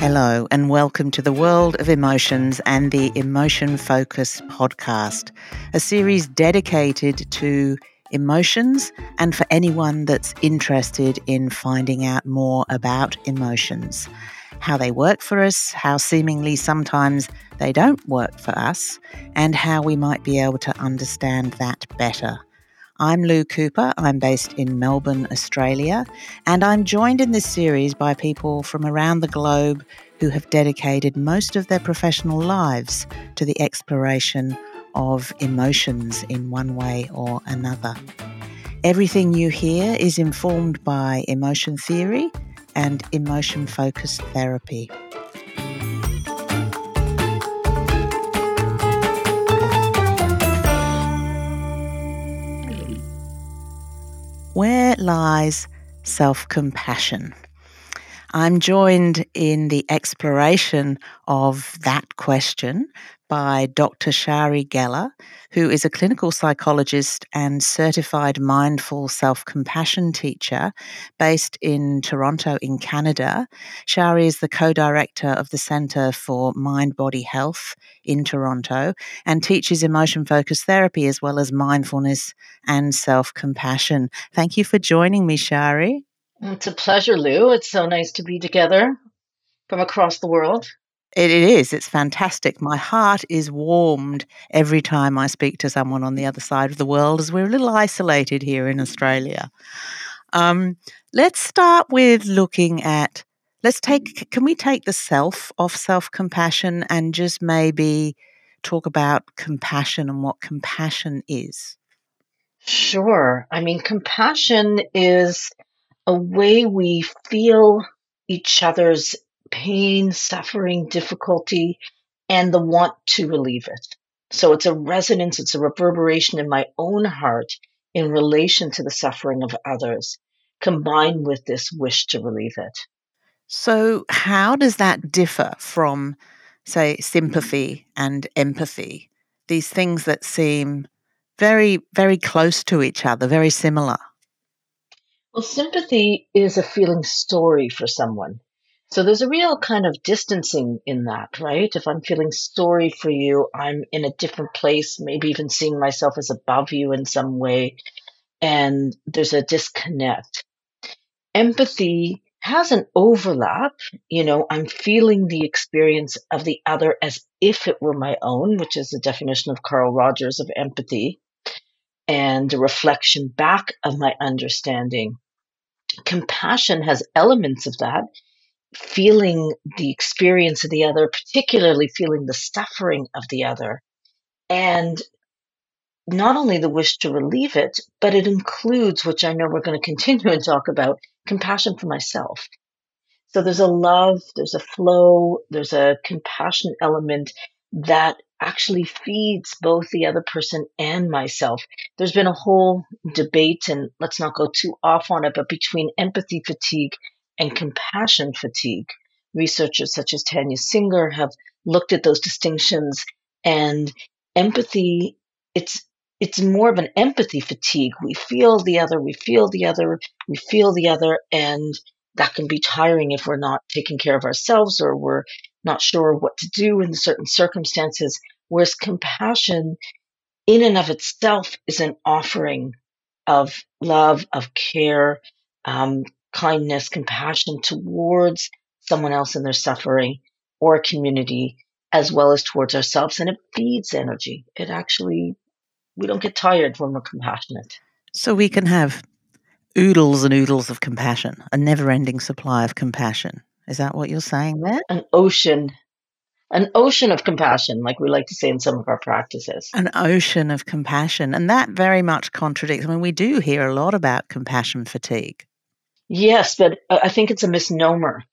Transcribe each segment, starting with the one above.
Hello, and welcome to the World of Emotions and the Emotion Focus podcast, a series dedicated to emotions and for anyone that's interested in finding out more about emotions, how they work for us, how seemingly sometimes they don't work for us, and how we might be able to understand that better. I'm Lou Cooper. I'm based in Melbourne, Australia, and I'm joined in this series by people from around the globe who have dedicated most of their professional lives to the exploration of emotions in one way or another. Everything you hear is informed by emotion theory and emotion focused therapy. Where lies self compassion? I'm joined in the exploration of that question by Dr. Shari Geller, who is a clinical psychologist and certified mindful self compassion teacher based in Toronto, in Canada. Shari is the co director of the Centre for Mind Body Health in Toronto and teaches emotion focused therapy as well as mindfulness and self compassion. Thank you for joining me, Shari. It's a pleasure, Lou. It's so nice to be together from across the world. It, is. It's fantastic. My heart is warmed every time I speak to someone on the other side of the world, as we're a little isolated here in Australia. Um, let's start with looking at. Let's take. Can we take the self off self compassion and just maybe talk about compassion and what compassion is? Sure. I mean, compassion is a way we feel each other's pain, suffering, difficulty, and the want to relieve it. So it's a resonance, it's a reverberation in my own heart in relation to the suffering of others, combined with this wish to relieve it. So, how does that differ from, say, sympathy and empathy? These things that seem very, very close to each other, very similar. Well, sympathy is a feeling sorry for someone. So there's a real kind of distancing in that, right? If I'm feeling sorry for you, I'm in a different place, maybe even seeing myself as above you in some way, and there's a disconnect. Empathy has an overlap. You know, I'm feeling the experience of the other as if it were my own, which is the definition of Carl Rogers of empathy, and a reflection back of my understanding. Compassion has elements of that feeling the experience of the other, particularly feeling the suffering of the other, and not only the wish to relieve it, but it includes, which I know we're going to continue and talk about, compassion for myself. So there's a love, there's a flow, there's a compassion element that actually feeds both the other person and myself. There's been a whole debate, and let's not go too off on it, but between empathy fatigue and compassion fatigue. Researchers such as Tania Singer have looked at those distinctions and empathy it's it's more of an empathy fatigue. We feel the other, we feel the other, we feel the other, and that can be tiring if we're not taking care of ourselves or we're not sure what to do in certain circumstances. Whereas compassion, in and of itself, is an offering of love, of care, um, kindness, compassion towards someone else in their suffering or a community, as well as towards ourselves. And it feeds energy. It actually, we don't get tired when we're compassionate. So we can have oodles and oodles of compassion, a never ending supply of compassion. Is that what you're saying there? An ocean. An ocean of compassion, like we like to say in some of our practices. An ocean of compassion. And that very much contradicts. I mean, we do hear a lot about compassion fatigue. Yes, but I think it's a misnomer.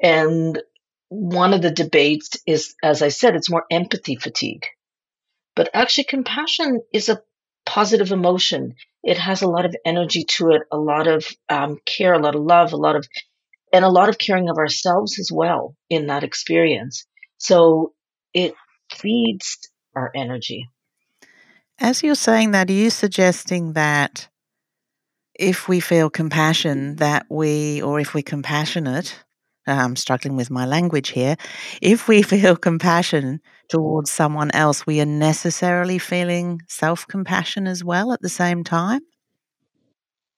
And one of the debates is, as I said, it's more empathy fatigue. But actually, compassion is a positive emotion. It has a lot of energy to it, a lot of um, care, a lot of love, a lot of, and a lot of caring of ourselves as well in that experience. So it feeds our energy. As you're saying that, are you suggesting that if we feel compassion that we or if we're compassionate I'm struggling with my language here. If we feel compassion towards someone else, we are necessarily feeling self compassion as well at the same time?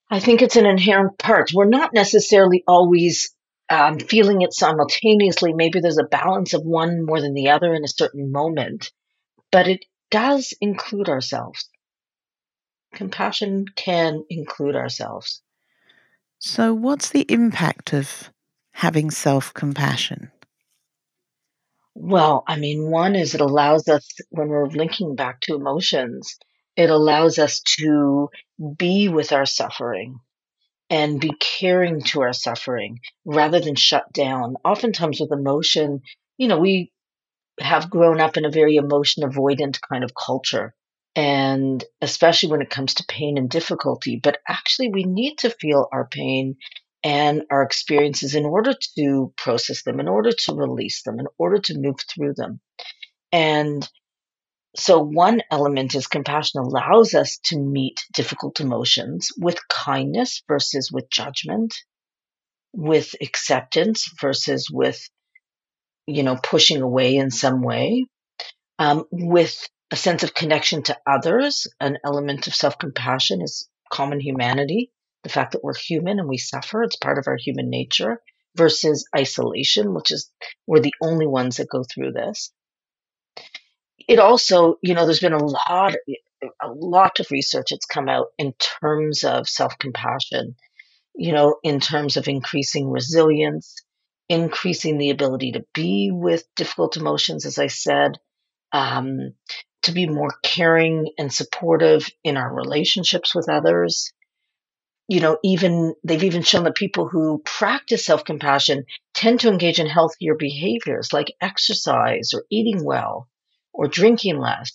I think it's an inherent part. We're not necessarily always um, feeling it simultaneously. Maybe there's a balance of one more than the other in a certain moment, but it does include ourselves. Compassion can include ourselves. So, what's the impact of having self compassion? Well, I mean, one is it allows us, when we're linking back to emotions, it allows us to be with our suffering and be caring to our suffering rather than shut down. Oftentimes with emotion, you know, we have grown up in a very emotion avoidant kind of culture. And especially when it comes to pain and difficulty, but actually we need to feel our pain and our experiences in order to process them, in order to release them, in order to move through them. And so, one element is compassion allows us to meet difficult emotions with kindness versus with judgment, with acceptance versus with, you know, pushing away in some way, um, with a sense of connection to others. An element of self compassion is common humanity, the fact that we're human and we suffer, it's part of our human nature, versus isolation, which is we're the only ones that go through this it also, you know, there's been a lot, a lot of research that's come out in terms of self compassion, you know, in terms of increasing resilience, increasing the ability to be with difficult emotions, as I said, um, to be more caring and supportive in our relationships with others. You know, even they've even shown that people who practice self compassion tend to engage in healthier behaviors like exercise or eating well or drinking less.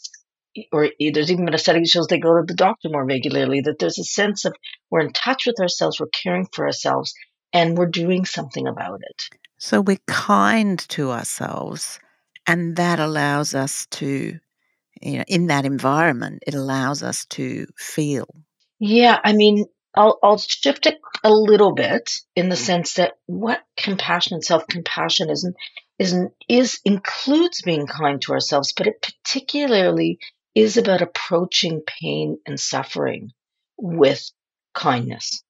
Or there's even been a study that shows they go to the doctor more regularly, that there's a sense of we're in touch with ourselves, we're caring for ourselves, and we're doing something about it. So we're kind to ourselves, and that allows us to, you know, in that environment, it allows us to feel. Yeah, I mean, I'll, I'll shift it a little bit in the mm-hmm. sense that what compassion and self compassion is is is includes being kind to ourselves, but it particularly is about approaching pain and suffering with kindness.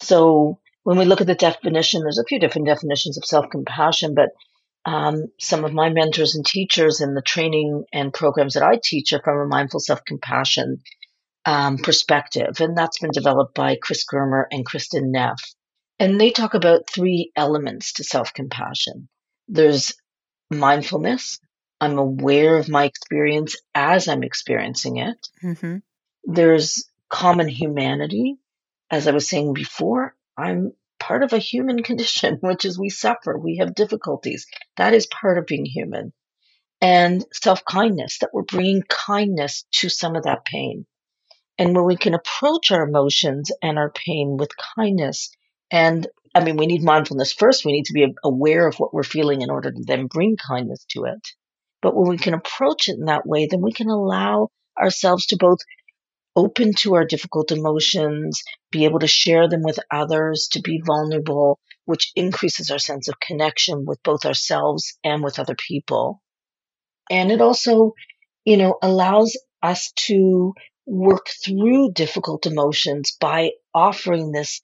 So when we look at the definition, there's a few different definitions of self compassion, but um, some of my mentors and teachers in the training and programs that I teach are from a mindful self compassion um, perspective, and that's been developed by Chris Germer and Kristin Neff. And they talk about three elements to self compassion there's mindfulness. I'm aware of my experience as I'm experiencing it. Mm-hmm. There's common humanity. As I was saying before, I'm part of a human condition, which is we suffer, we have difficulties. That is part of being human. And self kindness, that we're bringing kindness to some of that pain. And when we can approach our emotions and our pain with kindness and I mean, we need mindfulness first. We need to be aware of what we're feeling in order to then bring kindness to it. But when we can approach it in that way, then we can allow ourselves to both open to our difficult emotions, be able to share them with others, to be vulnerable, which increases our sense of connection with both ourselves and with other people. And it also, you know, allows us to work through difficult emotions by offering this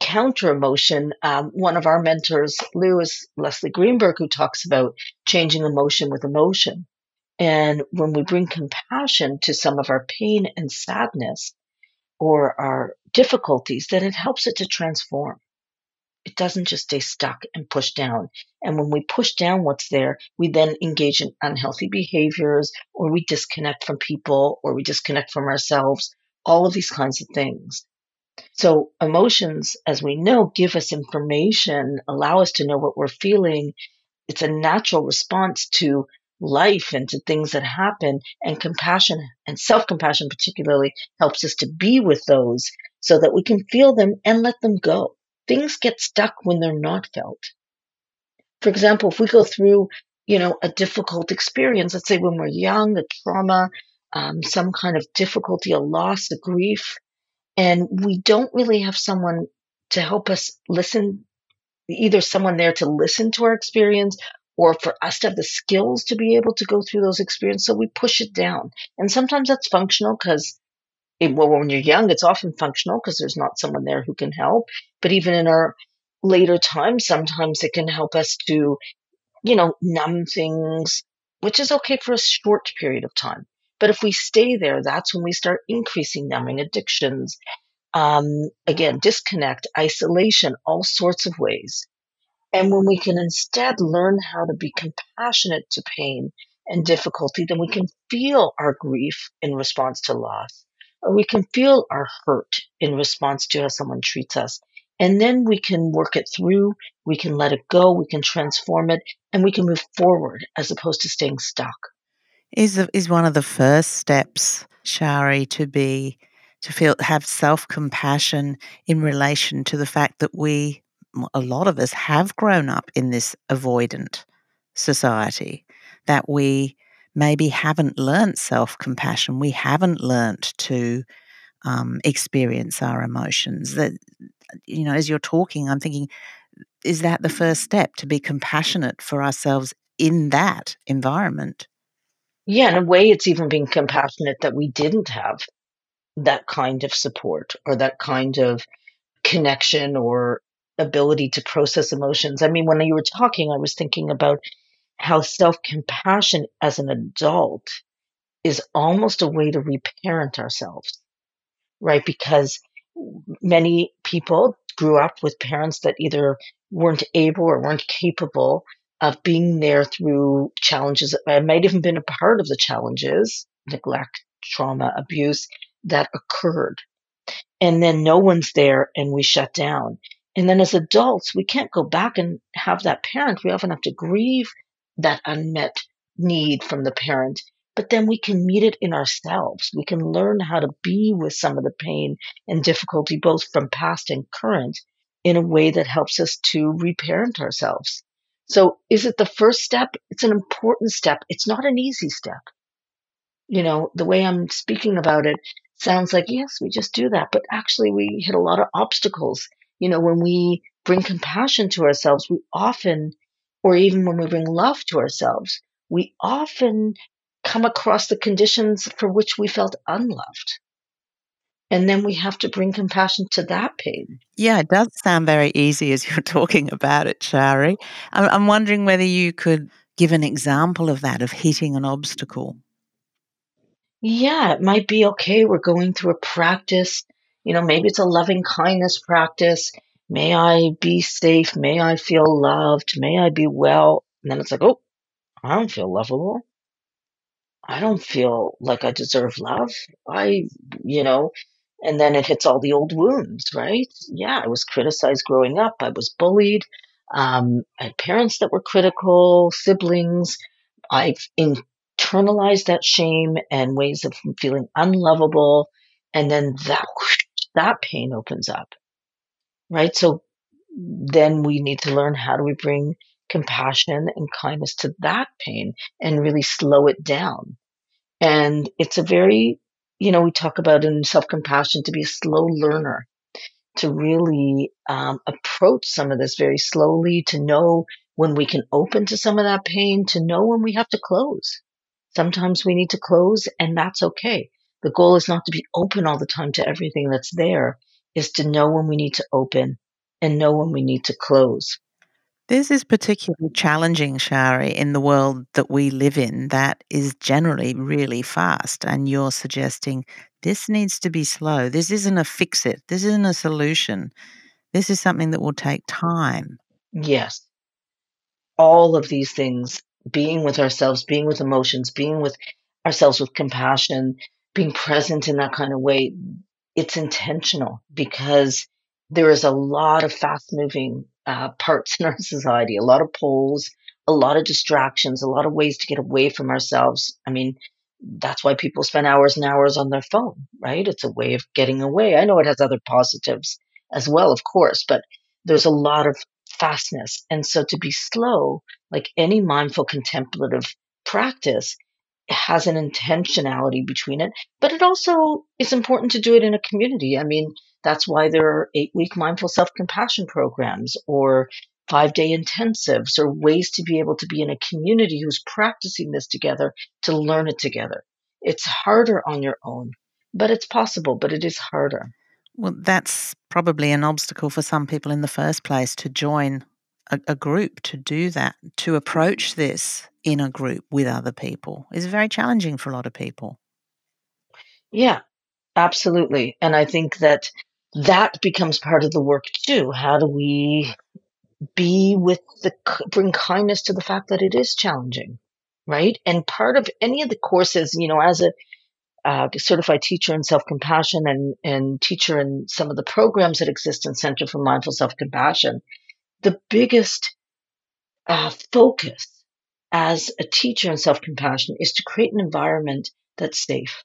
counter emotion. Um, one of our mentors, Lou, is Leslie Greenberg, who talks about changing emotion with emotion. And when we bring compassion to some of our pain and sadness or our difficulties, then it helps it to transform. It doesn't just stay stuck and pushed down. And when we push down what's there, we then engage in unhealthy behaviors or we disconnect from people or we disconnect from ourselves, all of these kinds of things. So emotions, as we know, give us information, allow us to know what we're feeling. It's a natural response to life and to things that happen. And compassion and self compassion, particularly, helps us to be with those so that we can feel them and let them go. Things get stuck when they're not felt. For example, if we go through, you know, a difficult experience, let's say when we're young, a trauma, um, some kind of difficulty, a loss, a grief, and we don't really have someone to help us listen either someone there to listen to our experience or for us to have the skills to be able to go through those experiences. So we push it down. And sometimes that's functional because well, when you're young, it's often functional because there's not someone there who can help. But even in our later times, sometimes it can help us to, you know, numb things, which is okay for a short period of time. But if we stay there, that's when we start increasing numbing addictions. Um, again, disconnect, isolation, all sorts of ways. And when we can instead learn how to be compassionate to pain and difficulty, then we can feel our grief in response to loss, or we can feel our hurt in response to how someone treats us. And then we can work it through, we can let it go, we can transform it, and we can move forward as opposed to staying stuck. Is, is one of the first steps, Shari, to be to feel have self compassion in relation to the fact that we a lot of us have grown up in this avoidant society, that we maybe haven't learnt self compassion, we haven't learnt to um, experience our emotions. That, you know, as you're talking, I'm thinking, is that the first step to be compassionate for ourselves in that environment? Yeah, in a way, it's even being compassionate that we didn't have that kind of support or that kind of connection or ability to process emotions. I mean, when you were talking, I was thinking about how self compassion as an adult is almost a way to reparent ourselves, right? Because many people grew up with parents that either weren't able or weren't capable of being there through challenges. I might even been a part of the challenges, neglect, trauma, abuse that occurred. And then no one's there and we shut down. And then as adults, we can't go back and have that parent. We often have to grieve that unmet need from the parent, but then we can meet it in ourselves. We can learn how to be with some of the pain and difficulty, both from past and current, in a way that helps us to reparent ourselves. So is it the first step? It's an important step. It's not an easy step. You know, the way I'm speaking about it sounds like, yes, we just do that. But actually, we hit a lot of obstacles you know, when we bring compassion to ourselves, we often, or even when we bring love to ourselves, we often come across the conditions for which we felt unloved. And then we have to bring compassion to that pain. Yeah, it does sound very easy as you're talking about it, Shari. I'm wondering whether you could give an example of that, of hitting an obstacle. Yeah, it might be okay. We're going through a practice you know, maybe it's a loving kindness practice. May I be safe? May I feel loved? May I be well? And then it's like, oh, I don't feel lovable. I don't feel like I deserve love. I, you know, and then it hits all the old wounds, right? Yeah, I was criticized growing up. I was bullied. Um, I had parents that were critical, siblings. I've internalized that shame and ways of feeling unlovable. And then that whoosh, that pain opens up, right? So then we need to learn how do we bring compassion and kindness to that pain and really slow it down. And it's a very, you know, we talk about in self compassion to be a slow learner, to really um, approach some of this very slowly, to know when we can open to some of that pain, to know when we have to close. Sometimes we need to close, and that's okay. The goal is not to be open all the time to everything that's there, is to know when we need to open and know when we need to close. This is particularly challenging, Shari, in the world that we live in that is generally really fast. And you're suggesting this needs to be slow. This isn't a fix it. This isn't a solution. This is something that will take time. Yes. All of these things, being with ourselves, being with emotions, being with ourselves with compassion, being present in that kind of way, it's intentional because there is a lot of fast moving uh, parts in our society, a lot of poles, a lot of distractions, a lot of ways to get away from ourselves. I mean, that's why people spend hours and hours on their phone, right? It's a way of getting away. I know it has other positives as well, of course, but there's a lot of fastness. And so to be slow, like any mindful contemplative practice, has an intentionality between it, but it also is important to do it in a community. I mean, that's why there are eight week mindful self compassion programs or five day intensives or ways to be able to be in a community who's practicing this together to learn it together. It's harder on your own, but it's possible, but it is harder. Well, that's probably an obstacle for some people in the first place to join a, a, group to do that, to approach this in a group with other people is very challenging for a lot of people. Yeah, absolutely. And I think that that becomes part of the work too. How do we be with the, bring kindness to the fact that it is challenging, right? And part of any of the courses, you know, as a uh, certified teacher in self compassion and, and teacher in some of the programs that exist in Center for Mindful Self Compassion, the biggest uh, focus as a teacher in self compassion is to create an environment that's safe,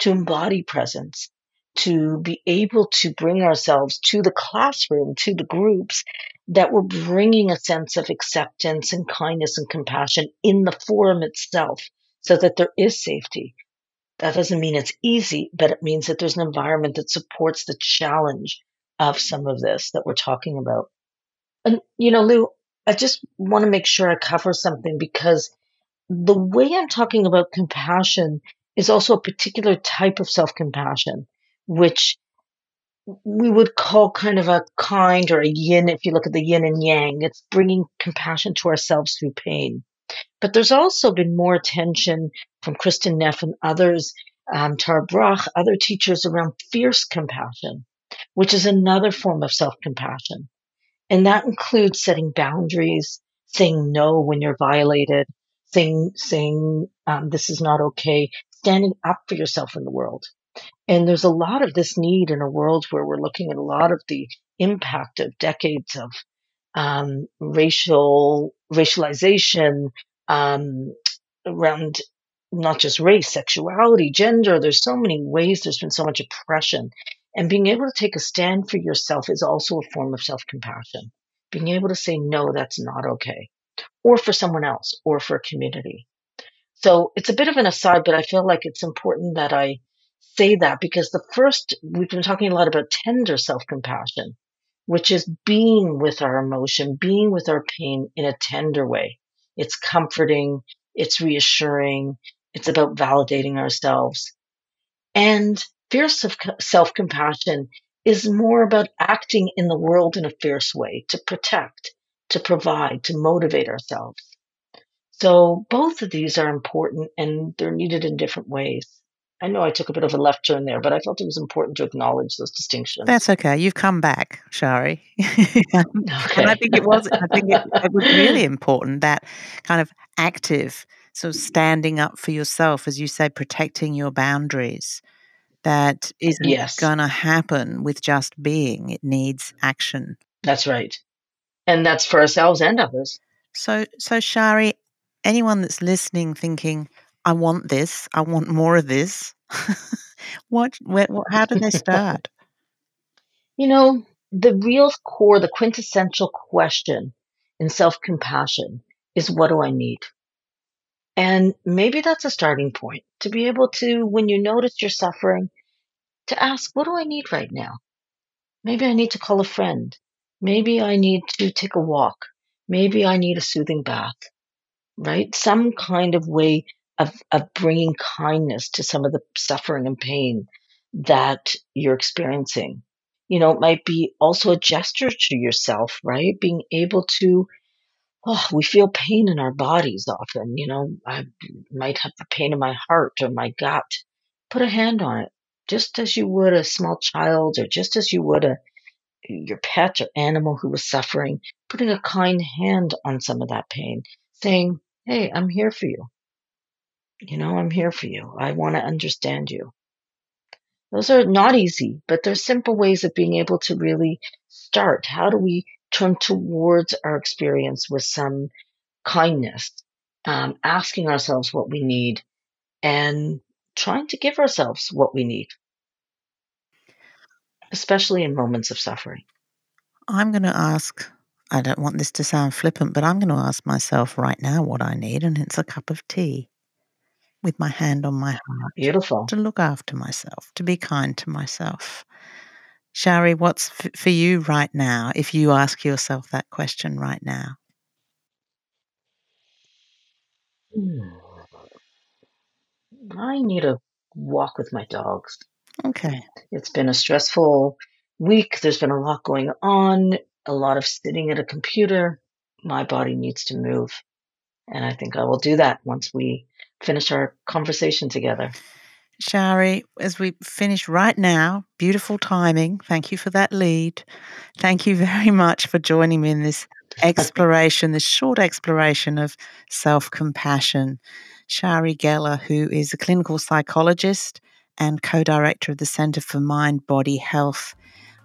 to embody presence, to be able to bring ourselves to the classroom, to the groups, that we're bringing a sense of acceptance and kindness and compassion in the forum itself so that there is safety. That doesn't mean it's easy, but it means that there's an environment that supports the challenge of some of this that we're talking about. And, you know, Lou, I just want to make sure I cover something because the way I'm talking about compassion is also a particular type of self compassion, which we would call kind of a kind or a yin if you look at the yin and yang. It's bringing compassion to ourselves through pain. But there's also been more attention from Kristin Neff and others, um, Tara Brach, other teachers around fierce compassion, which is another form of self compassion. And that includes setting boundaries, saying no when you're violated, saying, saying, um, this is not okay, standing up for yourself in the world. And there's a lot of this need in a world where we're looking at a lot of the impact of decades of um, racial racialization um, around not just race, sexuality, gender. There's so many ways. There's been so much oppression, and being able to take a stand for yourself is also a form of self compassion. Being able to say, no, that's not okay. Or for someone else or for a community. So it's a bit of an aside, but I feel like it's important that I say that because the first, we've been talking a lot about tender self compassion, which is being with our emotion, being with our pain in a tender way. It's comforting. It's reassuring. It's about validating ourselves. And fierce self compassion is more about acting in the world in a fierce way to protect, to provide, to motivate ourselves. So both of these are important and they're needed in different ways. I know I took a bit of a left turn there, but I felt it was important to acknowledge those distinctions. That's okay. You've come back, Shari. okay. And I think it was I think it, it was really important that kind of active, sort of standing up for yourself, as you say, protecting your boundaries that isn't yes. going to happen with just being. It needs action. That's right. And that's for ourselves and others. So, so Shari, anyone that's listening thinking, I want this, I want more of this, what, where, what, how do they start? you know, the real core, the quintessential question in self compassion is what do I need? And maybe that's a starting point to be able to, when you notice you're suffering, to ask, what do I need right now? Maybe I need to call a friend. Maybe I need to take a walk. Maybe I need a soothing bath, right? Some kind of way of, of bringing kindness to some of the suffering and pain that you're experiencing. You know, it might be also a gesture to yourself, right? Being able to oh, we feel pain in our bodies often. You know, I might have the pain in my heart or my gut. Put a hand on it, just as you would a small child or just as you would a your pet or animal who was suffering, putting a kind hand on some of that pain, saying, Hey, I'm here for you. You know, I'm here for you. I want to understand you. Those are not easy, but they're simple ways of being able to really start. How do we turn towards our experience with some kindness, um, asking ourselves what we need, and trying to give ourselves what we need, especially in moments of suffering. I'm going to ask, I don't want this to sound flippant, but I'm going to ask myself right now what I need, and it's a cup of tea with my hand on my heart. Beautiful. To look after myself, to be kind to myself, Shari, what's f- for you right now if you ask yourself that question right now? Hmm. I need a walk with my dogs. Okay. It's been a stressful week. There's been a lot going on, a lot of sitting at a computer. My body needs to move. And I think I will do that once we finish our conversation together. Shari, as we finish right now, beautiful timing. Thank you for that lead. Thank you very much for joining me in this exploration, this short exploration of self compassion. Shari Geller, who is a clinical psychologist and co director of the Centre for Mind Body Health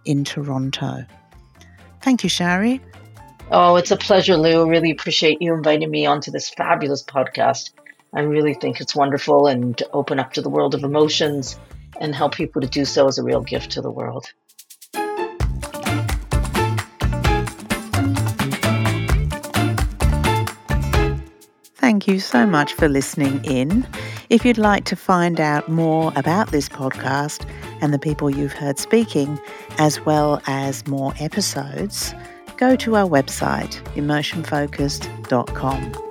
in Toronto. Thank you, Shari. Oh, it's a pleasure, Lou. Really appreciate you inviting me onto this fabulous podcast. I really think it's wonderful and to open up to the world of emotions and help people to do so is a real gift to the world. Thank you so much for listening in. If you'd like to find out more about this podcast and the people you've heard speaking, as well as more episodes, go to our website, emotionfocused.com.